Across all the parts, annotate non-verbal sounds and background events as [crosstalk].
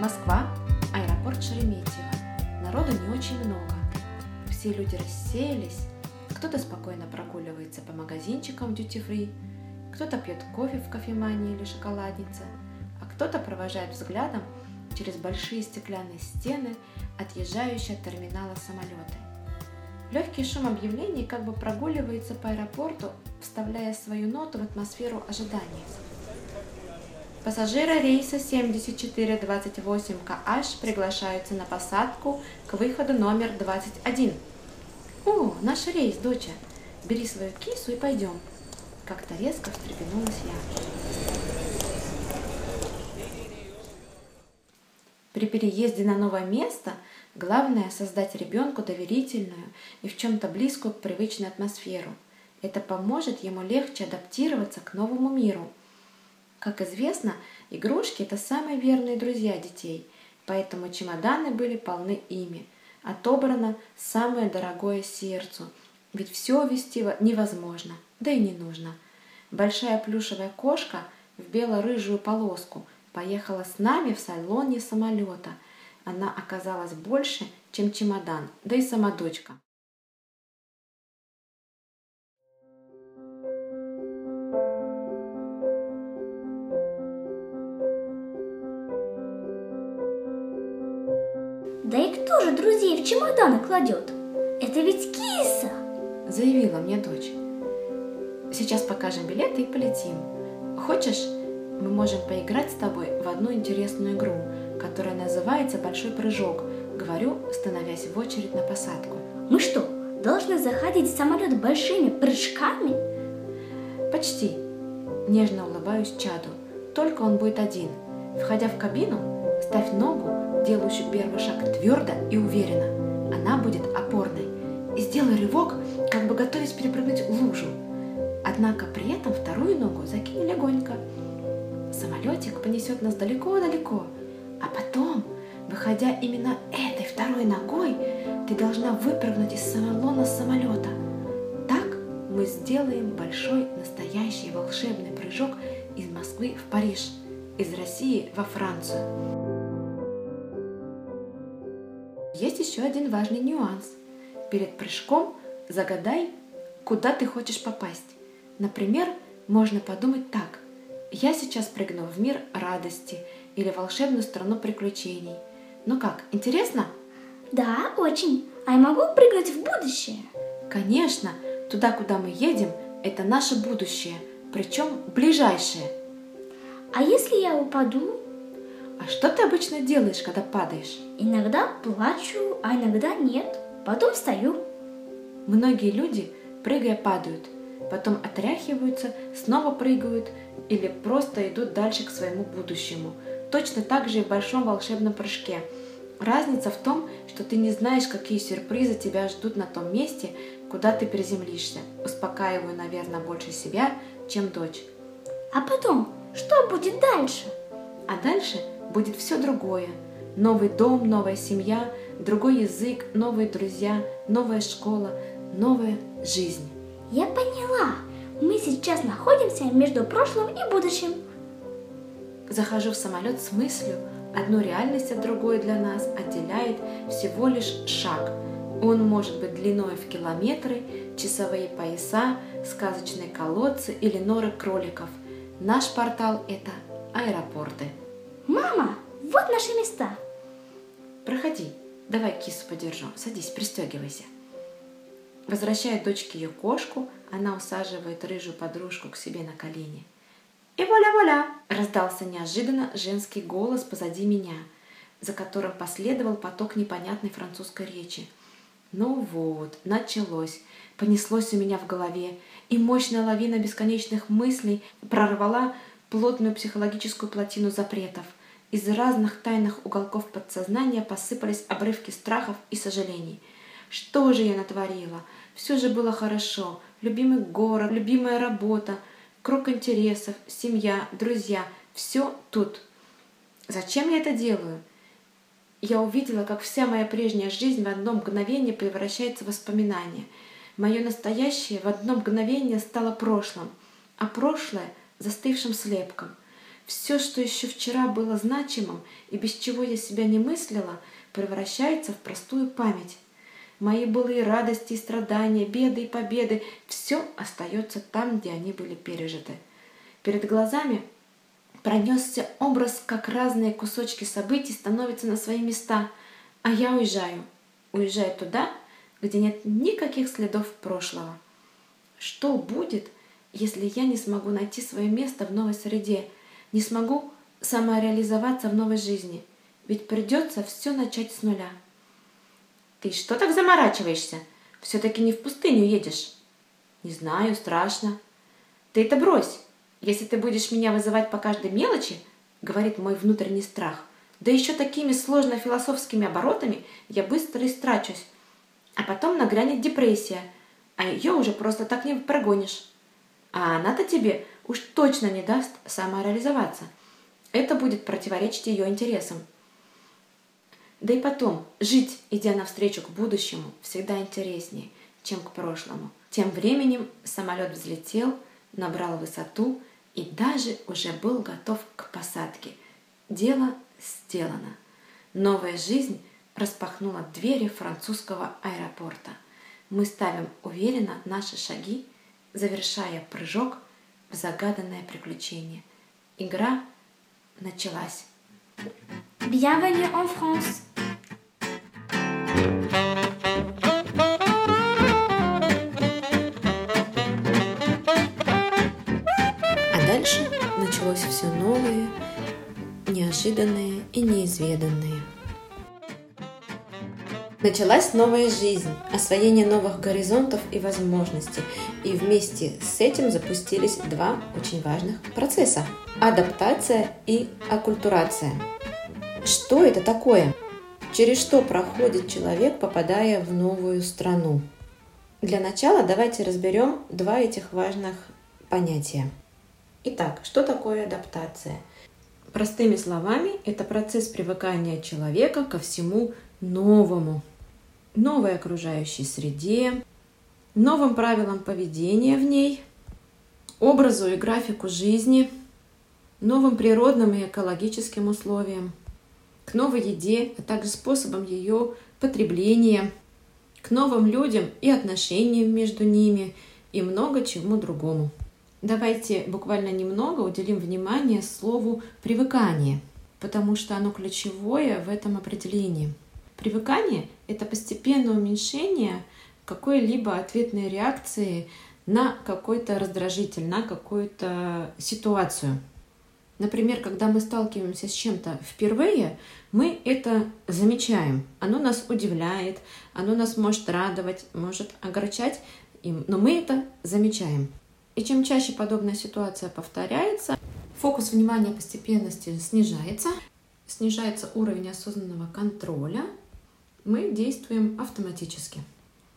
Москва, аэропорт Шереметьево. Народу не очень много. Все люди рассеялись. Кто-то спокойно прогуливается по магазинчикам free, кто-то пьет кофе в кофемании или шоколаднице, а кто-то провожает взглядом через большие стеклянные стены отъезжающие от терминала самолеты. Легкий шум объявлений как бы прогуливается по аэропорту, вставляя свою ноту в атмосферу ожидания. Пассажиры рейса 7428 КH приглашаются на посадку к выходу номер 21. «О, наш рейс, доча! Бери свою кису и пойдем!» Как-то резко встрепенулась я. При переезде на новое место главное создать ребенку доверительную и в чем-то близкую к привычной атмосферу. Это поможет ему легче адаптироваться к новому миру – как известно, игрушки – это самые верные друзья детей, поэтому чемоданы были полны ими. Отобрано самое дорогое сердцу, ведь все вести невозможно, да и не нужно. Большая плюшевая кошка в бело-рыжую полоску поехала с нами в салоне самолета. Она оказалась больше, чем чемодан, да и сама дочка. В чемоданы кладет? Это ведь киса! Заявила мне дочь. Сейчас покажем билеты и полетим. Хочешь, мы можем поиграть с тобой в одну интересную игру, которая называется «Большой прыжок», говорю, становясь в очередь на посадку. Мы что, должны заходить в самолет большими прыжками? Почти. Нежно улыбаюсь Чаду. Только он будет один. Входя в кабину, ставь ногу делающую первый шаг твердо и уверенно. Она будет опорной. И сделай рывок, как бы готовясь перепрыгнуть лужу. Однако при этом вторую ногу закинь легонько. Самолетик понесет нас далеко-далеко. А потом, выходя именно этой второй ногой, ты должна выпрыгнуть из салона самолета. Так мы сделаем большой настоящий волшебный прыжок из Москвы в Париж, из России во Францию. Есть еще один важный нюанс. Перед прыжком загадай, куда ты хочешь попасть. Например, можно подумать так. Я сейчас прыгну в мир радости или волшебную страну приключений. Ну как, интересно? Да, очень. А я могу прыгнуть в будущее? Конечно, туда, куда мы едем, это наше будущее, причем ближайшее. А если я упаду? А что ты обычно делаешь, когда падаешь? Иногда плачу, а иногда нет. Потом встаю. Многие люди, прыгая, падают, потом отряхиваются, снова прыгают или просто идут дальше к своему будущему. Точно так же и в большом волшебном прыжке. Разница в том, что ты не знаешь, какие сюрпризы тебя ждут на том месте, куда ты приземлишься. Успокаиваю, наверное, больше себя, чем дочь. А потом, что будет дальше? А дальше будет все другое. Новый дом, новая семья, другой язык, новые друзья, новая школа, новая жизнь. Я поняла. Мы сейчас находимся между прошлым и будущим. Захожу в самолет с мыслью, одну реальность от другой для нас отделяет всего лишь шаг. Он может быть длиной в километры, часовые пояса, сказочные колодцы или норы кроликов. Наш портал – это аэропорты. Мама, вот наши места. Проходи, давай кису подержу. Садись, пристегивайся. Возвращает дочке ее кошку, она усаживает рыжую подружку к себе на колени. И воля-воля! Раздался неожиданно женский голос позади меня, за которым последовал поток непонятной французской речи. Ну вот, началось, понеслось у меня в голове, и мощная лавина бесконечных мыслей прорвала плотную психологическую плотину запретов – из разных тайных уголков подсознания посыпались обрывки страхов и сожалений. Что же я натворила? Все же было хорошо. Любимый город, любимая работа, круг интересов, семья, друзья. Все тут. Зачем я это делаю? Я увидела, как вся моя прежняя жизнь в одно мгновение превращается в воспоминание. Мое настоящее в одно мгновение стало прошлым, а прошлое — застывшим слепком. Все, что еще вчера было значимым и без чего я себя не мыслила, превращается в простую память. Мои былые радости и страдания, беды и победы – все остается там, где они были пережиты. Перед глазами пронесся образ, как разные кусочки событий становятся на свои места, а я уезжаю. Уезжаю туда, где нет никаких следов прошлого. Что будет, если я не смогу найти свое место в новой среде, не смогу самореализоваться в новой жизни? Ведь придется все начать с нуля. Ты что так заморачиваешься? Все-таки не в пустыню едешь. Не знаю, страшно. Ты это брось. Если ты будешь меня вызывать по каждой мелочи, говорит мой внутренний страх, да еще такими сложно философскими оборотами я быстро истрачусь. А потом нагрянет депрессия, а ее уже просто так не прогонишь. А она-то тебе уж точно не даст самореализоваться. Это будет противоречить ее интересам. Да и потом, жить, идя навстречу к будущему, всегда интереснее, чем к прошлому. Тем временем самолет взлетел, набрал высоту и даже уже был готов к посадке. Дело сделано. Новая жизнь распахнула двери французского аэропорта. Мы ставим уверенно наши шаги, завершая прыжок в загаданное приключение. Игра началась. Bienvenue en France. А дальше началось все новое, неожиданное и неизведанное. Началась новая жизнь, освоение новых горизонтов и возможностей, и вместе с этим запустились два очень важных процесса – адаптация и аккультурация. Что это такое? Через что проходит человек, попадая в новую страну? Для начала давайте разберем два этих важных понятия. Итак, что такое адаптация? Простыми словами, это процесс привыкания человека ко всему новому, новой окружающей среде, новым правилам поведения в ней, образу и графику жизни, новым природным и экологическим условиям, к новой еде, а также способам ее потребления, к новым людям и отношениям между ними и много чему другому. Давайте буквально немного уделим внимание слову «привыкание», потому что оно ключевое в этом определении – Привыкание – это постепенное уменьшение какой-либо ответной реакции на какой-то раздражитель, на какую-то ситуацию. Например, когда мы сталкиваемся с чем-то впервые, мы это замечаем. Оно нас удивляет, оно нас может радовать, может огорчать, но мы это замечаем. И чем чаще подобная ситуация повторяется, фокус внимания постепенности снижается, снижается уровень осознанного контроля, мы действуем автоматически.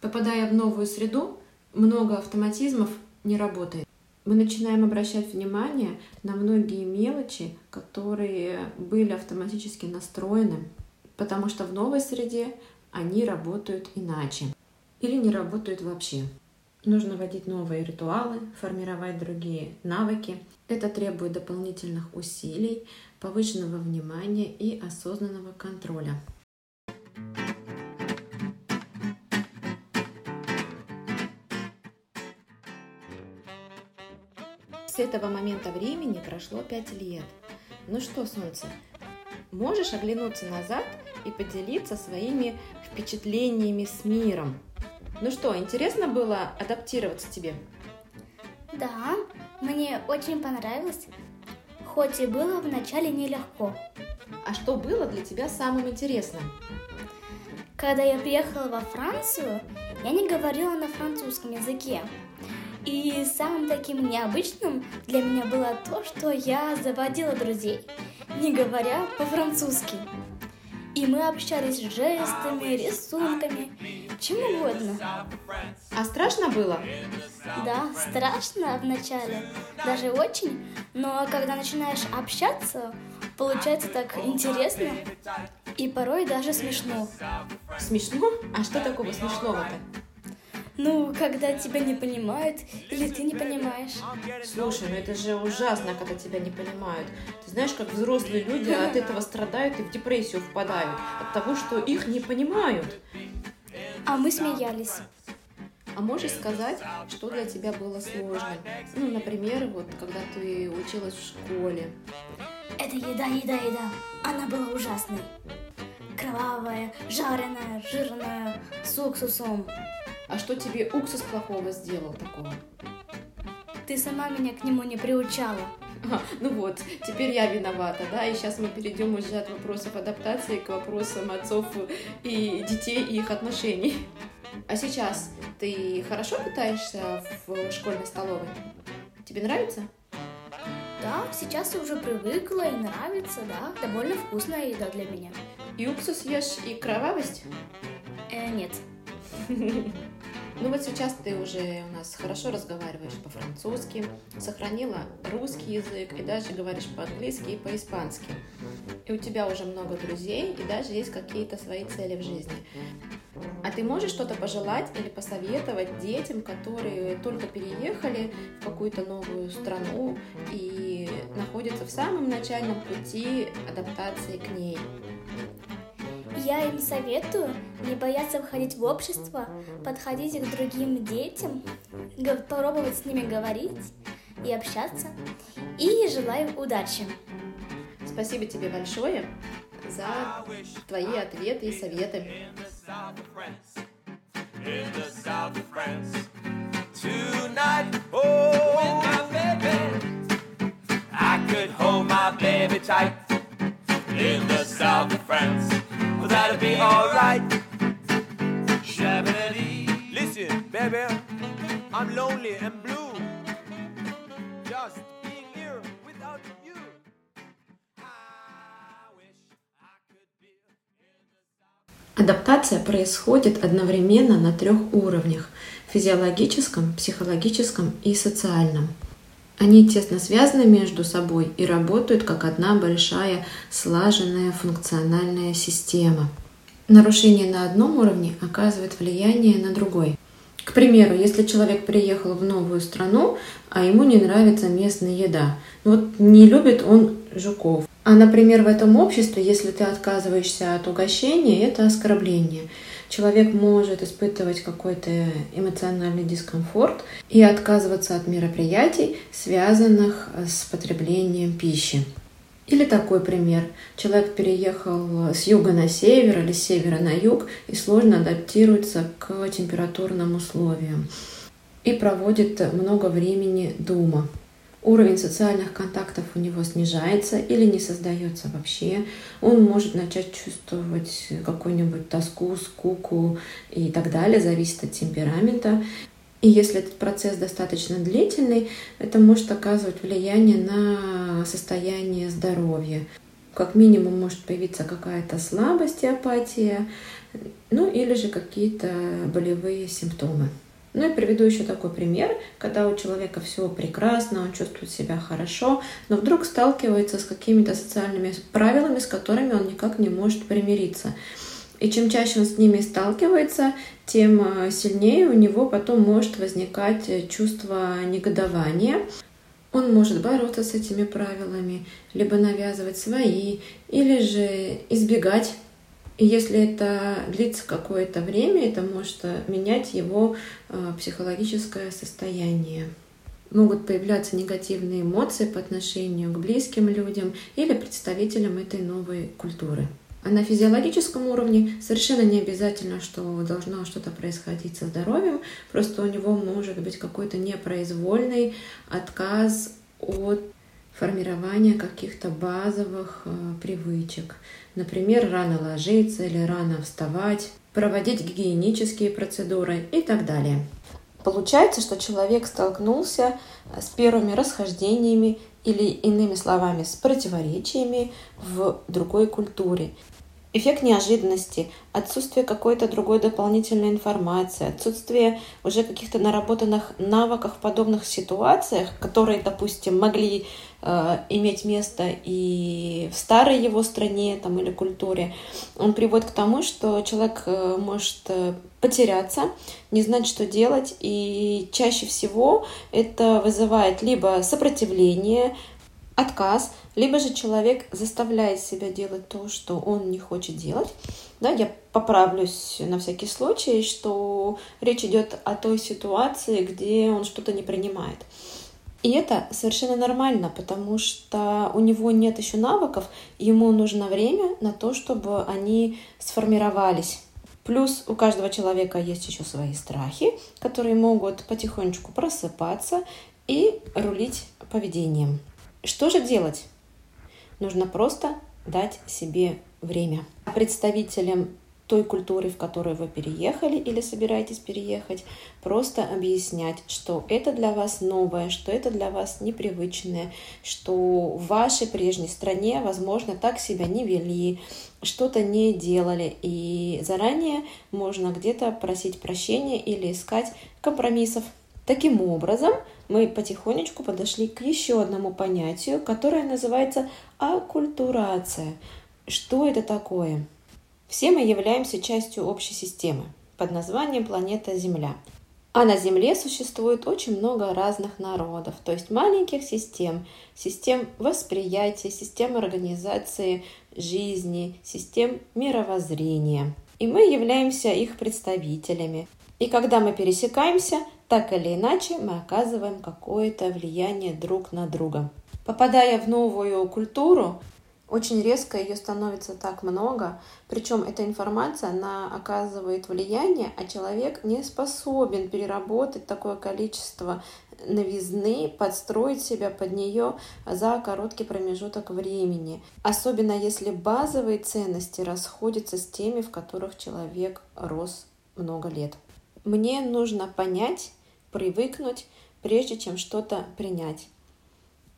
Попадая в новую среду, много автоматизмов не работает. Мы начинаем обращать внимание на многие мелочи, которые были автоматически настроены, потому что в новой среде они работают иначе или не работают вообще. Нужно вводить новые ритуалы, формировать другие навыки. Это требует дополнительных усилий, повышенного внимания и осознанного контроля. С этого момента времени прошло пять лет. Ну что, солнце, можешь оглянуться назад и поделиться своими впечатлениями с миром? Ну что, интересно было адаптироваться тебе? Да, мне очень понравилось, хоть и было вначале нелегко. А что было для тебя самым интересным? Когда я приехала во Францию, я не говорила на французском языке. И самым таким необычным для меня было то, что я заводила друзей, не говоря по-французски. И мы общались жестами, рисунками, чем угодно. А страшно было? Да, страшно вначале, даже очень. Но когда начинаешь общаться, получается так интересно и порой даже смешно. Смешно? А что такого смешного-то? Ну, когда тебя не понимают, или ты не понимаешь. Слушай, ну это же ужасно, когда тебя не понимают. Ты знаешь, как взрослые люди [laughs] от этого страдают и в депрессию впадают. От того, что их не понимают. А мы смеялись. А можешь сказать, что для тебя было сложным? Ну, например, вот когда ты училась в школе. Это еда, еда, еда. Она была ужасной. Кровавая, жареная, жирная, с уксусом. А что тебе уксус плохого сделал такого? Ты сама меня к нему не приучала. А, ну вот, теперь я виновата, да, и сейчас мы перейдем уже от вопросов адаптации к вопросам отцов и детей и их отношений. А сейчас ты хорошо питаешься в школьной столовой? Тебе нравится? Да, сейчас я уже привыкла и нравится, да. Довольно вкусная еда для меня. И уксус ешь, и кровавость? Э, нет. [laughs] Ну вот сейчас ты уже у нас хорошо разговариваешь по-французски, сохранила русский язык и даже говоришь по-английски и по-испански. И у тебя уже много друзей и даже есть какие-то свои цели в жизни. А ты можешь что-то пожелать или посоветовать детям, которые только переехали в какую-то новую страну и находятся в самом начальном пути адаптации к ней? Я им советую не бояться входить в общество, подходить к другим детям, попробовать с ними говорить и общаться. И желаю удачи. Спасибо тебе большое за твои ответы и советы. Tonight, oh, with my baby, I could hold my baby tight in the south of France. That'll be alright. Listen, baby, I'm lonely and blue. Just being here without you. Адаптация происходит одновременно на трех уровнях – физиологическом, психологическом и социальном. Они тесно связаны между собой и работают как одна большая слаженная функциональная система. Нарушение на одном уровне оказывает влияние на другой. К примеру, если человек приехал в новую страну, а ему не нравится местная еда, вот не любит он жуков. А, например, в этом обществе, если ты отказываешься от угощения, это оскорбление человек может испытывать какой-то эмоциональный дискомфорт и отказываться от мероприятий, связанных с потреблением пищи. Или такой пример. Человек переехал с юга на север или с севера на юг и сложно адаптируется к температурным условиям и проводит много времени дома уровень социальных контактов у него снижается или не создается вообще, он может начать чувствовать какую-нибудь тоску, скуку и так далее, зависит от темперамента. И если этот процесс достаточно длительный, это может оказывать влияние на состояние здоровья. Как минимум может появиться какая-то слабость и апатия, ну или же какие-то болевые симптомы. Ну и приведу еще такой пример, когда у человека все прекрасно, он чувствует себя хорошо, но вдруг сталкивается с какими-то социальными правилами, с которыми он никак не может примириться. И чем чаще он с ними сталкивается, тем э, сильнее у него потом может возникать э, чувство негодования. Он может бороться с этими правилами, либо навязывать свои, или же избегать и если это длится какое-то время, это может э, менять его э, психологическое состояние. Могут появляться негативные эмоции по отношению к близким людям или представителям этой новой культуры. А на физиологическом уровне совершенно не обязательно, что должно что-то происходить со здоровьем, просто у него может быть какой-то непроизвольный отказ от формирования каких-то базовых э, привычек. Например, рано ложиться или рано вставать, проводить гигиенические процедуры и так далее. Получается, что человек столкнулся с первыми расхождениями или, иными словами, с противоречиями в другой культуре. Эффект неожиданности, отсутствие какой-то другой дополнительной информации, отсутствие уже каких-то наработанных навыков в подобных ситуациях, которые, допустим, могли э, иметь место и в старой его стране там, или культуре, он приводит к тому, что человек э, может э, потеряться, не знать, что делать, и чаще всего это вызывает либо сопротивление, отказ, либо же человек заставляет себя делать то, что он не хочет делать. Да, я поправлюсь на всякий случай, что речь идет о той ситуации, где он что-то не принимает. И это совершенно нормально, потому что у него нет еще навыков, ему нужно время на то, чтобы они сформировались. Плюс у каждого человека есть еще свои страхи, которые могут потихонечку просыпаться и рулить поведением. Что же делать? Нужно просто дать себе время. Представителям той культуры, в которую вы переехали или собираетесь переехать, просто объяснять, что это для вас новое, что это для вас непривычное, что в вашей прежней стране, возможно, так себя не вели, что-то не делали, и заранее можно где-то просить прощения или искать компромиссов. Таким образом, мы потихонечку подошли к еще одному понятию, которое называется аккультурация. Что это такое? Все мы являемся частью общей системы под названием планета Земля. А на Земле существует очень много разных народов, то есть маленьких систем, систем восприятия, систем организации жизни, систем мировоззрения. И мы являемся их представителями. И когда мы пересекаемся, так или иначе мы оказываем какое-то влияние друг на друга. Попадая в новую культуру, очень резко ее становится так много, причем эта информация, она оказывает влияние, а человек не способен переработать такое количество новизны, подстроить себя под нее за короткий промежуток времени. Особенно если базовые ценности расходятся с теми, в которых человек рос много лет. Мне нужно понять, привыкнуть, прежде чем что-то принять.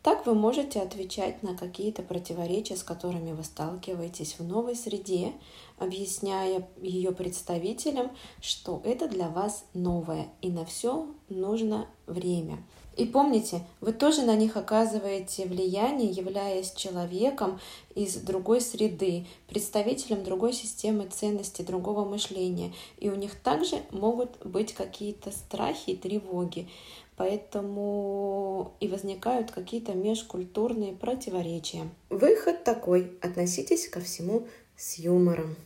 Так вы можете отвечать на какие-то противоречия, с которыми вы сталкиваетесь в новой среде, объясняя ее представителям, что это для вас новое и на все нужно время. И помните, вы тоже на них оказываете влияние, являясь человеком из другой среды, представителем другой системы ценностей, другого мышления. И у них также могут быть какие-то страхи и тревоги. Поэтому и возникают какие-то межкультурные противоречия. Выход такой. Относитесь ко всему с юмором.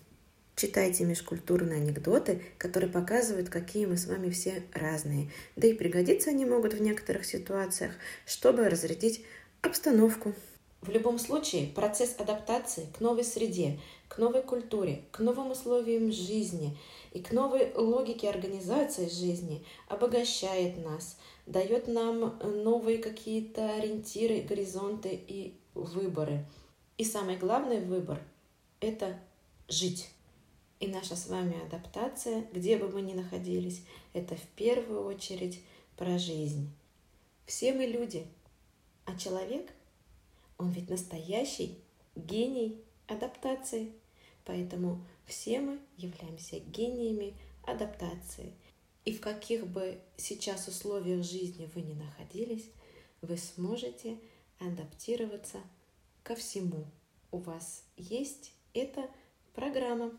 Читайте межкультурные анекдоты, которые показывают, какие мы с вами все разные. Да и пригодиться они могут в некоторых ситуациях, чтобы разрядить обстановку. В любом случае, процесс адаптации к новой среде, к новой культуре, к новым условиям жизни и к новой логике организации жизни обогащает нас, дает нам новые какие-то ориентиры, горизонты и выборы. И самый главный выбор – это жить. И наша с вами адаптация, где бы мы ни находились, это в первую очередь про жизнь. Все мы люди, а человек, он ведь настоящий гений адаптации. Поэтому все мы являемся гениями адаптации. И в каких бы сейчас условиях жизни вы ни находились, вы сможете адаптироваться ко всему. У вас есть эта программа.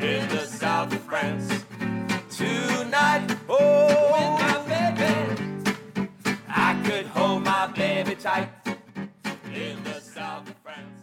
In the south of France. tonight. Oh, with my baby, I could hold my baby tight in the south of France.